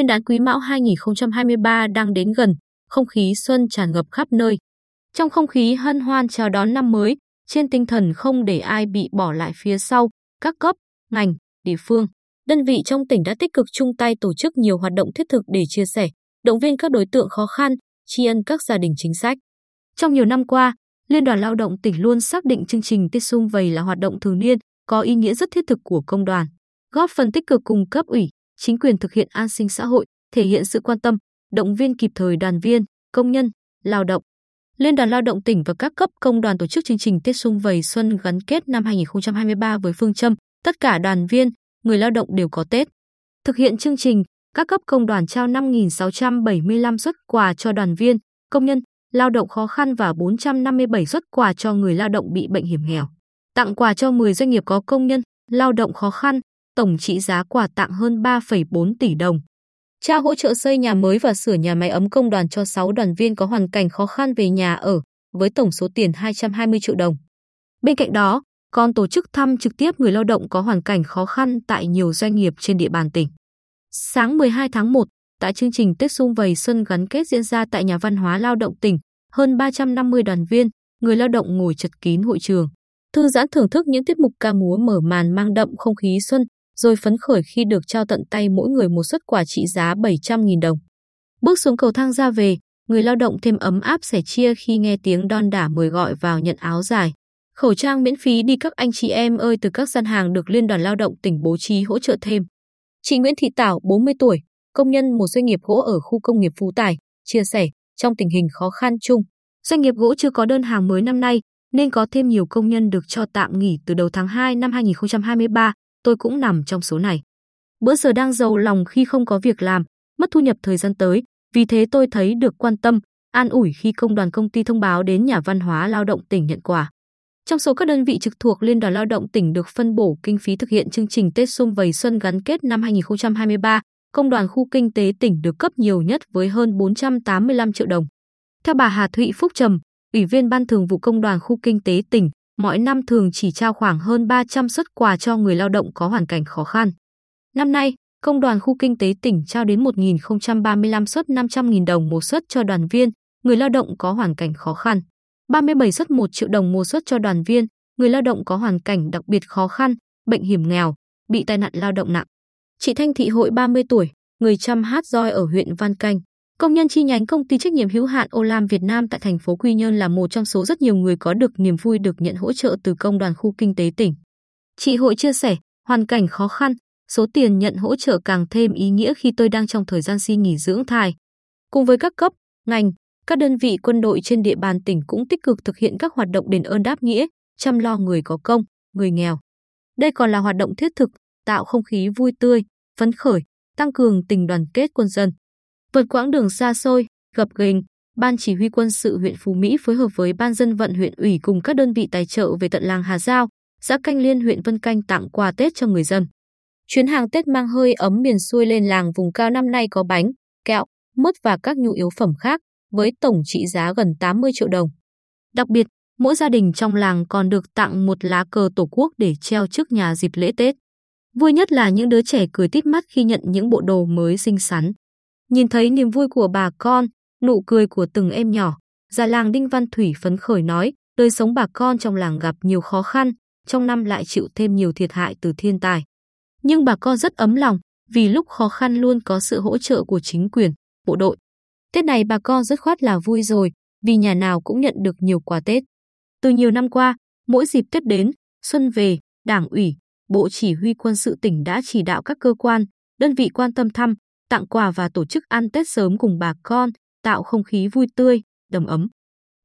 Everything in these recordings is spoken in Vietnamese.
Nguyên đán Quý Mão 2023 đang đến gần, không khí xuân tràn ngập khắp nơi. Trong không khí hân hoan chào đón năm mới, trên tinh thần không để ai bị bỏ lại phía sau, các cấp, ngành, địa phương, đơn vị trong tỉnh đã tích cực chung tay tổ chức nhiều hoạt động thiết thực để chia sẻ, động viên các đối tượng khó khăn, tri ân các gia đình chính sách. Trong nhiều năm qua, Liên đoàn Lao động tỉnh luôn xác định chương trình Tết Xung Vầy là hoạt động thường niên, có ý nghĩa rất thiết thực của công đoàn, góp phần tích cực cùng cấp ủy, chính quyền thực hiện an sinh xã hội, thể hiện sự quan tâm, động viên kịp thời đoàn viên, công nhân, lao động. Liên đoàn Lao động tỉnh và các cấp công đoàn tổ chức chương trình Tết Xung Vầy Xuân gắn kết năm 2023 với phương châm tất cả đoàn viên, người lao động đều có Tết. Thực hiện chương trình, các cấp công đoàn trao 5.675 xuất quà cho đoàn viên, công nhân, lao động khó khăn và 457 xuất quà cho người lao động bị bệnh hiểm nghèo. Tặng quà cho 10 doanh nghiệp có công nhân, lao động khó khăn, tổng trị giá quà tặng hơn 3,4 tỷ đồng. Trao hỗ trợ xây nhà mới và sửa nhà máy ấm công đoàn cho 6 đoàn viên có hoàn cảnh khó khăn về nhà ở, với tổng số tiền 220 triệu đồng. Bên cạnh đó, còn tổ chức thăm trực tiếp người lao động có hoàn cảnh khó khăn tại nhiều doanh nghiệp trên địa bàn tỉnh. Sáng 12 tháng 1, tại chương trình Tết Xung Vầy Xuân gắn kết diễn ra tại Nhà văn hóa Lao động tỉnh, hơn 350 đoàn viên, người lao động ngồi chật kín hội trường. Thư giãn thưởng thức những tiết mục ca múa mở màn mang đậm không khí xuân, rồi phấn khởi khi được trao tận tay mỗi người một xuất quà trị giá 700.000 đồng. Bước xuống cầu thang ra về, người lao động thêm ấm áp sẻ chia khi nghe tiếng đon đả mời gọi vào nhận áo dài. Khẩu trang miễn phí đi các anh chị em ơi từ các gian hàng được Liên đoàn Lao động tỉnh bố trí hỗ trợ thêm. Chị Nguyễn Thị Tảo, 40 tuổi, công nhân một doanh nghiệp gỗ ở khu công nghiệp Phú Tài, chia sẻ, trong tình hình khó khăn chung, doanh nghiệp gỗ chưa có đơn hàng mới năm nay, nên có thêm nhiều công nhân được cho tạm nghỉ từ đầu tháng 2 năm 2023, tôi cũng nằm trong số này. Bữa giờ đang giàu lòng khi không có việc làm, mất thu nhập thời gian tới, vì thế tôi thấy được quan tâm, an ủi khi công đoàn công ty thông báo đến nhà văn hóa lao động tỉnh nhận quà. Trong số các đơn vị trực thuộc Liên đoàn Lao động tỉnh được phân bổ kinh phí thực hiện chương trình Tết Xuân Vầy Xuân gắn kết năm 2023, Công đoàn khu kinh tế tỉnh được cấp nhiều nhất với hơn 485 triệu đồng. Theo bà Hà Thụy Phúc Trầm, Ủy viên Ban Thường vụ Công đoàn khu kinh tế tỉnh, mỗi năm thường chỉ trao khoảng hơn 300 suất quà cho người lao động có hoàn cảnh khó khăn. Năm nay, Công đoàn khu kinh tế tỉnh trao đến 1.035 suất 500.000 đồng một suất cho đoàn viên, người lao động có hoàn cảnh khó khăn. 37 suất 1 triệu đồng một suất cho đoàn viên, người lao động có hoàn cảnh đặc biệt khó khăn, bệnh hiểm nghèo, bị tai nạn lao động nặng. Chị Thanh Thị Hội 30 tuổi, người chăm hát roi ở huyện Văn Canh, công nhân chi nhánh công ty trách nhiệm hữu hạn Olam Việt Nam tại thành phố Quy Nhơn là một trong số rất nhiều người có được niềm vui được nhận hỗ trợ từ công đoàn khu kinh tế tỉnh. Chị Hội chia sẻ, hoàn cảnh khó khăn, số tiền nhận hỗ trợ càng thêm ý nghĩa khi tôi đang trong thời gian xin nghỉ dưỡng thai. Cùng với các cấp, ngành, các đơn vị quân đội trên địa bàn tỉnh cũng tích cực thực hiện các hoạt động đền ơn đáp nghĩa, chăm lo người có công, người nghèo. Đây còn là hoạt động thiết thực, tạo không khí vui tươi, phấn khởi, tăng cường tình đoàn kết quân dân. Vượt quãng đường xa xôi, gập ghềnh, Ban Chỉ huy quân sự huyện Phú Mỹ phối hợp với Ban dân vận huyện ủy cùng các đơn vị tài trợ về tận làng Hà Giao, xã Canh Liên huyện Vân Canh tặng quà Tết cho người dân. Chuyến hàng Tết mang hơi ấm miền xuôi lên làng vùng cao năm nay có bánh, kẹo, mứt và các nhu yếu phẩm khác, với tổng trị giá gần 80 triệu đồng. Đặc biệt, mỗi gia đình trong làng còn được tặng một lá cờ tổ quốc để treo trước nhà dịp lễ Tết. Vui nhất là những đứa trẻ cười tít mắt khi nhận những bộ đồ mới xinh xắn. Nhìn thấy niềm vui của bà con, nụ cười của từng em nhỏ, già làng Đinh Văn Thủy phấn khởi nói, đời sống bà con trong làng gặp nhiều khó khăn, trong năm lại chịu thêm nhiều thiệt hại từ thiên tai. Nhưng bà con rất ấm lòng, vì lúc khó khăn luôn có sự hỗ trợ của chính quyền, bộ đội. Tết này bà con rất khoát là vui rồi, vì nhà nào cũng nhận được nhiều quà Tết. Từ nhiều năm qua, mỗi dịp Tết đến, xuân về, Đảng ủy, Bộ Chỉ huy quân sự tỉnh đã chỉ đạo các cơ quan, đơn vị quan tâm thăm, tặng quà và tổ chức ăn Tết sớm cùng bà con, tạo không khí vui tươi, đầm ấm.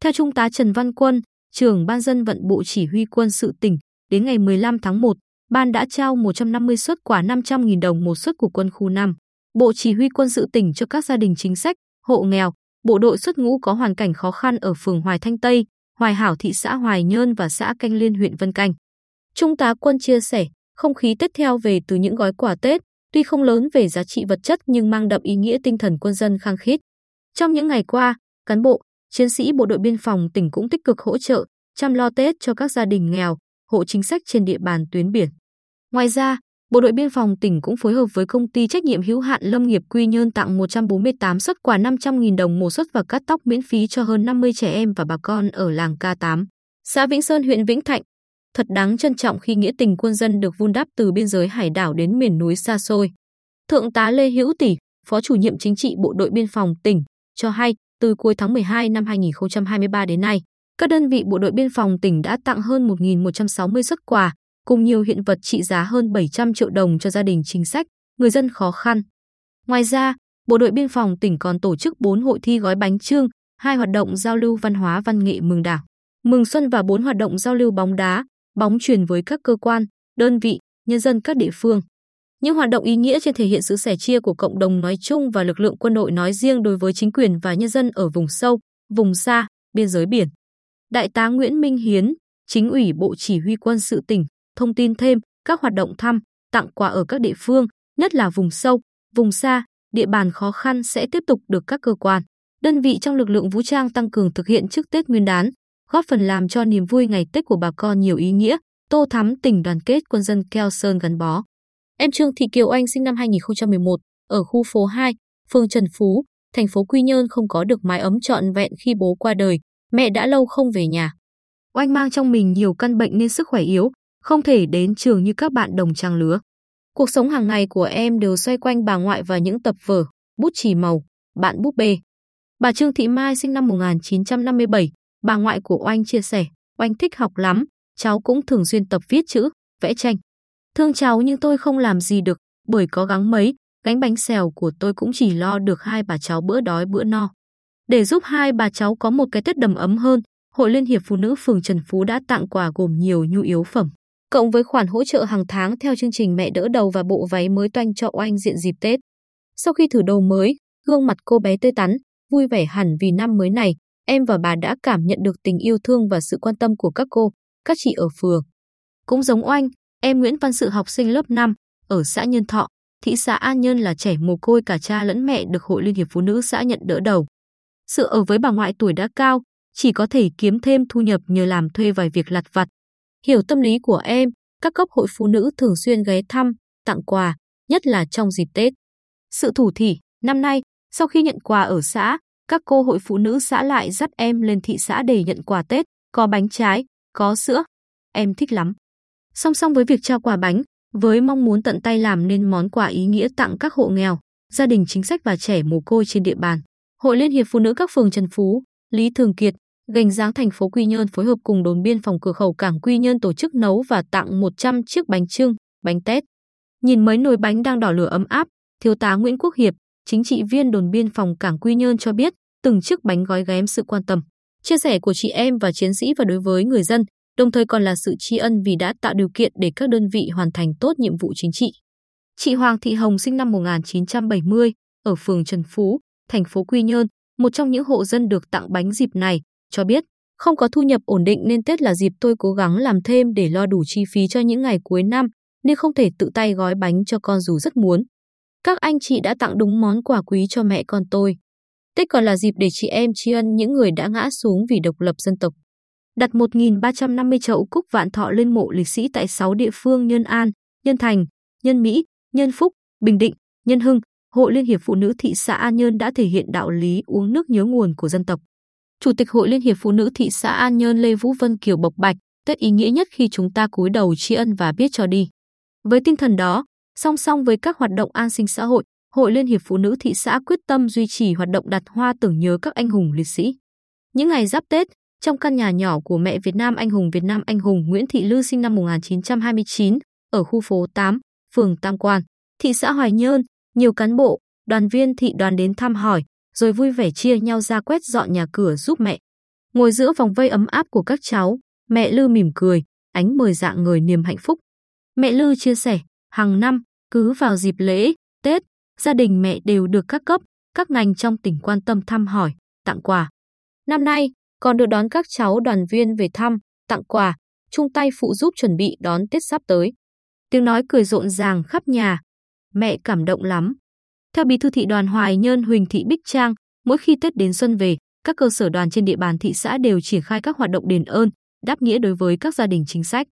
Theo Trung tá Trần Văn Quân, trưởng Ban dân vận Bộ Chỉ huy quân sự tỉnh, đến ngày 15 tháng 1, Ban đã trao 150 suất quà 500.000 đồng một suất của quân khu 5. Bộ Chỉ huy quân sự tỉnh cho các gia đình chính sách, hộ nghèo, bộ đội xuất ngũ có hoàn cảnh khó khăn ở phường Hoài Thanh Tây, Hoài Hảo thị xã Hoài Nhơn và xã Canh Liên huyện Vân Canh. Trung tá Quân chia sẻ, không khí Tết theo về từ những gói quà Tết, tuy không lớn về giá trị vật chất nhưng mang đậm ý nghĩa tinh thần quân dân khăng khít. Trong những ngày qua, cán bộ, chiến sĩ bộ đội biên phòng tỉnh cũng tích cực hỗ trợ, chăm lo Tết cho các gia đình nghèo, hộ chính sách trên địa bàn tuyến biển. Ngoài ra, Bộ đội biên phòng tỉnh cũng phối hợp với công ty trách nhiệm hữu hạn Lâm nghiệp Quy Nhơn tặng 148 suất quà 500.000 đồng một suất và cắt tóc miễn phí cho hơn 50 trẻ em và bà con ở làng K8, xã Vĩnh Sơn huyện Vĩnh Thạnh. Thật đáng trân trọng khi nghĩa tình quân dân được vun đắp từ biên giới hải đảo đến miền núi xa xôi. Thượng tá Lê Hữu Tỷ, Phó chủ nhiệm chính trị Bộ đội biên phòng tỉnh, cho hay từ cuối tháng 12 năm 2023 đến nay, các đơn vị bộ đội biên phòng tỉnh đã tặng hơn 1.160 xuất quà, cùng nhiều hiện vật trị giá hơn 700 triệu đồng cho gia đình chính sách, người dân khó khăn. Ngoài ra, Bộ đội biên phòng tỉnh còn tổ chức 4 hội thi gói bánh trưng, hai hoạt động giao lưu văn hóa văn nghệ mừng Đảng, mừng xuân và 4 hoạt động giao lưu bóng đá, bóng truyền với các cơ quan, đơn vị, nhân dân các địa phương. Những hoạt động ý nghĩa trên thể hiện sự sẻ chia của cộng đồng nói chung và lực lượng quân đội nói riêng đối với chính quyền và nhân dân ở vùng sâu, vùng xa, biên giới biển. Đại tá Nguyễn Minh Hiến, chính ủy Bộ Chỉ huy quân sự tỉnh, thông tin thêm các hoạt động thăm, tặng quà ở các địa phương, nhất là vùng sâu, vùng xa, địa bàn khó khăn sẽ tiếp tục được các cơ quan, đơn vị trong lực lượng vũ trang tăng cường thực hiện trước Tết Nguyên đán, góp phần làm cho niềm vui ngày Tết của bà con nhiều ý nghĩa, tô thắm tình đoàn kết quân dân keo sơn gắn bó. Em Trương Thị Kiều Anh sinh năm 2011, ở khu phố 2, phường Trần Phú, thành phố Quy Nhơn không có được mái ấm trọn vẹn khi bố qua đời, mẹ đã lâu không về nhà. Oanh mang trong mình nhiều căn bệnh nên sức khỏe yếu, không thể đến trường như các bạn đồng trang lứa. Cuộc sống hàng ngày của em đều xoay quanh bà ngoại và những tập vở, bút chì màu, bạn búp bê. Bà Trương Thị Mai sinh năm 1957, bà ngoại của Oanh chia sẻ, Oanh thích học lắm, cháu cũng thường xuyên tập viết chữ, vẽ tranh. Thương cháu nhưng tôi không làm gì được, bởi có gắng mấy, gánh bánh xèo của tôi cũng chỉ lo được hai bà cháu bữa đói bữa no. Để giúp hai bà cháu có một cái Tết đầm ấm hơn, Hội Liên hiệp Phụ nữ phường Trần Phú đã tặng quà gồm nhiều nhu yếu phẩm, cộng với khoản hỗ trợ hàng tháng theo chương trình mẹ đỡ đầu và bộ váy mới toanh cho oanh diện dịp Tết. Sau khi thử đầu mới, gương mặt cô bé tươi tắn, vui vẻ hẳn vì năm mới này, em và bà đã cảm nhận được tình yêu thương và sự quan tâm của các cô, các chị ở phường. Cũng giống oanh, em Nguyễn Văn Sự học sinh lớp 5, ở xã Nhân Thọ, thị xã An Nhơn là trẻ mồ côi cả cha lẫn mẹ được Hội Liên hiệp Phụ nữ xã nhận đỡ đầu. Sự ở với bà ngoại tuổi đã cao, chỉ có thể kiếm thêm thu nhập nhờ làm thuê vài việc lặt vặt. Hiểu tâm lý của em, các cấp hội phụ nữ thường xuyên ghé thăm, tặng quà, nhất là trong dịp Tết. Sự thủ thỉ, năm nay, sau khi nhận quà ở xã, các cô hội phụ nữ xã lại dắt em lên thị xã để nhận quà Tết, có bánh trái, có sữa. Em thích lắm. Song song với việc trao quà bánh, với mong muốn tận tay làm nên món quà ý nghĩa tặng các hộ nghèo, gia đình chính sách và trẻ mồ côi trên địa bàn. Hội Liên hiệp Phụ nữ các phường Trần Phú, Lý Thường Kiệt, Gành Giáng thành phố Quy Nhơn phối hợp cùng đồn biên phòng cửa khẩu cảng Quy Nhơn tổ chức nấu và tặng 100 chiếc bánh trưng, bánh tét. Nhìn mấy nồi bánh đang đỏ lửa ấm áp, thiếu tá Nguyễn Quốc Hiệp, chính trị viên đồn biên phòng cảng Quy Nhơn cho biết, từng chiếc bánh gói ghém sự quan tâm, chia sẻ của chị em và chiến sĩ và đối với người dân, đồng thời còn là sự tri ân vì đã tạo điều kiện để các đơn vị hoàn thành tốt nhiệm vụ chính trị. Chị Hoàng Thị Hồng sinh năm 1970, ở phường Trần Phú, thành phố Quy Nhơn, một trong những hộ dân được tặng bánh dịp này, cho biết không có thu nhập ổn định nên Tết là dịp tôi cố gắng làm thêm để lo đủ chi phí cho những ngày cuối năm, nên không thể tự tay gói bánh cho con dù rất muốn. Các anh chị đã tặng đúng món quà quý cho mẹ con tôi. Tết còn là dịp để chị em tri ân những người đã ngã xuống vì độc lập dân tộc. Đặt 1.350 chậu cúc vạn thọ lên mộ liệt sĩ tại 6 địa phương Nhân An, Nhân Thành, Nhân Mỹ, Nhân Phúc, Bình Định, Nhân Hưng, Hội Liên hiệp Phụ nữ thị xã An Nhơn đã thể hiện đạo lý uống nước nhớ nguồn của dân tộc. Chủ tịch Hội Liên hiệp Phụ nữ thị xã An Nhơn Lê Vũ Vân Kiều bộc bạch, Tết ý nghĩa nhất khi chúng ta cúi đầu tri ân và biết cho đi. Với tinh thần đó, song song với các hoạt động an sinh xã hội, Hội Liên hiệp Phụ nữ thị xã quyết tâm duy trì hoạt động đặt hoa tưởng nhớ các anh hùng liệt sĩ. Những ngày giáp Tết, trong căn nhà nhỏ của mẹ Việt Nam anh hùng Việt Nam anh hùng Nguyễn Thị Lư sinh năm 1929 ở khu phố 8, phường Tam Quan, thị xã Hoài Nhơn, nhiều cán bộ, đoàn viên thị đoàn đến thăm hỏi, rồi vui vẻ chia nhau ra quét dọn nhà cửa giúp mẹ. Ngồi giữa vòng vây ấm áp của các cháu, mẹ Lư mỉm cười, ánh mời dạng người niềm hạnh phúc. Mẹ Lư chia sẻ, hàng năm, cứ vào dịp lễ, Tết, gia đình mẹ đều được các cấp, các ngành trong tỉnh quan tâm thăm hỏi, tặng quà. Năm nay, còn được đón các cháu đoàn viên về thăm, tặng quà, chung tay phụ giúp chuẩn bị đón Tết sắp tới. Tiếng nói cười rộn ràng khắp nhà. Mẹ cảm động lắm. Theo Bí thư thị đoàn Hoài Nhơn Huỳnh Thị Bích Trang, mỗi khi Tết đến xuân về, các cơ sở đoàn trên địa bàn thị xã đều triển khai các hoạt động đền ơn, đáp nghĩa đối với các gia đình chính sách.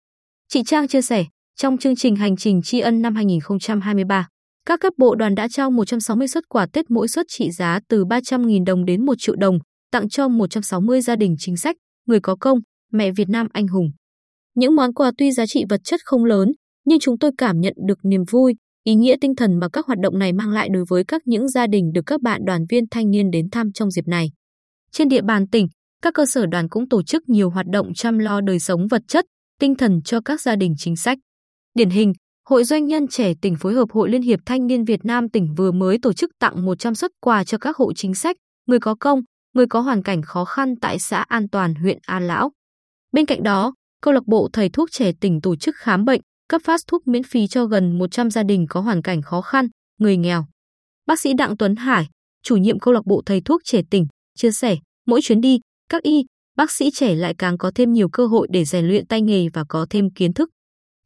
Chị Trang chia sẻ, trong chương trình hành trình tri ân năm 2023, các cấp bộ đoàn đã trao 160 xuất quà Tết mỗi suất trị giá từ 300.000 đồng đến 1 triệu đồng, tặng cho 160 gia đình chính sách, người có công, mẹ Việt Nam anh hùng. Những món quà tuy giá trị vật chất không lớn, nhưng chúng tôi cảm nhận được niềm vui, ý nghĩa tinh thần mà các hoạt động này mang lại đối với các những gia đình được các bạn đoàn viên thanh niên đến thăm trong dịp này. Trên địa bàn tỉnh, các cơ sở đoàn cũng tổ chức nhiều hoạt động chăm lo đời sống vật chất, tinh thần cho các gia đình chính sách. Điển hình, Hội Doanh nhân trẻ tỉnh phối hợp Hội Liên hiệp Thanh niên Việt Nam tỉnh vừa mới tổ chức tặng 100 xuất quà cho các hộ chính sách, người có công, người có hoàn cảnh khó khăn tại xã An Toàn, huyện An Lão. Bên cạnh đó, câu lạc bộ thầy thuốc trẻ tỉnh tổ chức khám bệnh, cấp phát thuốc miễn phí cho gần 100 gia đình có hoàn cảnh khó khăn, người nghèo. Bác sĩ Đặng Tuấn Hải, chủ nhiệm câu lạc bộ thầy thuốc trẻ tỉnh, chia sẻ, mỗi chuyến đi, các y, bác sĩ trẻ lại càng có thêm nhiều cơ hội để rèn luyện tay nghề và có thêm kiến thức.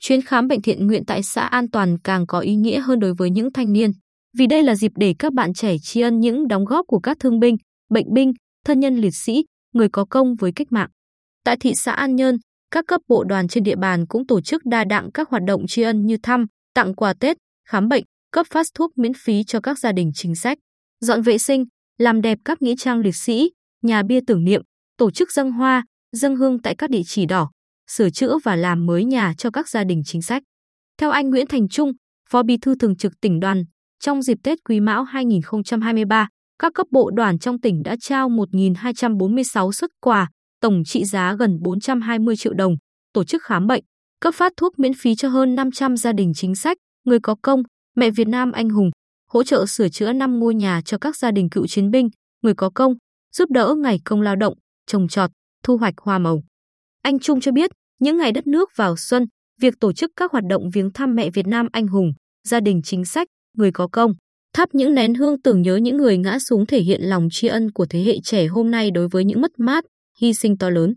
Chuyến khám bệnh thiện nguyện tại xã An Toàn càng có ý nghĩa hơn đối với những thanh niên, vì đây là dịp để các bạn trẻ tri ân những đóng góp của các thương binh, bệnh binh, thân nhân liệt sĩ, người có công với cách mạng. Tại thị xã An Nhơn, các cấp bộ đoàn trên địa bàn cũng tổ chức đa dạng các hoạt động tri ân như thăm, tặng quà Tết, khám bệnh, cấp phát thuốc miễn phí cho các gia đình chính sách, dọn vệ sinh, làm đẹp các nghĩa trang liệt sĩ, nhà bia tưởng niệm, tổ chức dâng hoa, dâng hương tại các địa chỉ đỏ, sửa chữa và làm mới nhà cho các gia đình chính sách. Theo anh Nguyễn Thành Trung, Phó Bí thư Thường trực tỉnh đoàn, trong dịp Tết Quý Mão 2023, các cấp bộ đoàn trong tỉnh đã trao 1.246 xuất quà, tổng trị giá gần 420 triệu đồng, tổ chức khám bệnh, cấp phát thuốc miễn phí cho hơn 500 gia đình chính sách, người có công, mẹ Việt Nam anh hùng, hỗ trợ sửa chữa 5 ngôi nhà cho các gia đình cựu chiến binh, người có công, giúp đỡ ngày công lao động, trồng trọt, thu hoạch hoa màu. Anh Trung cho biết, những ngày đất nước vào xuân, việc tổ chức các hoạt động viếng thăm mẹ Việt Nam anh hùng, gia đình chính sách, người có công, thắp những nén hương tưởng nhớ những người ngã xuống thể hiện lòng tri ân của thế hệ trẻ hôm nay đối với những mất mát, hy sinh to lớn.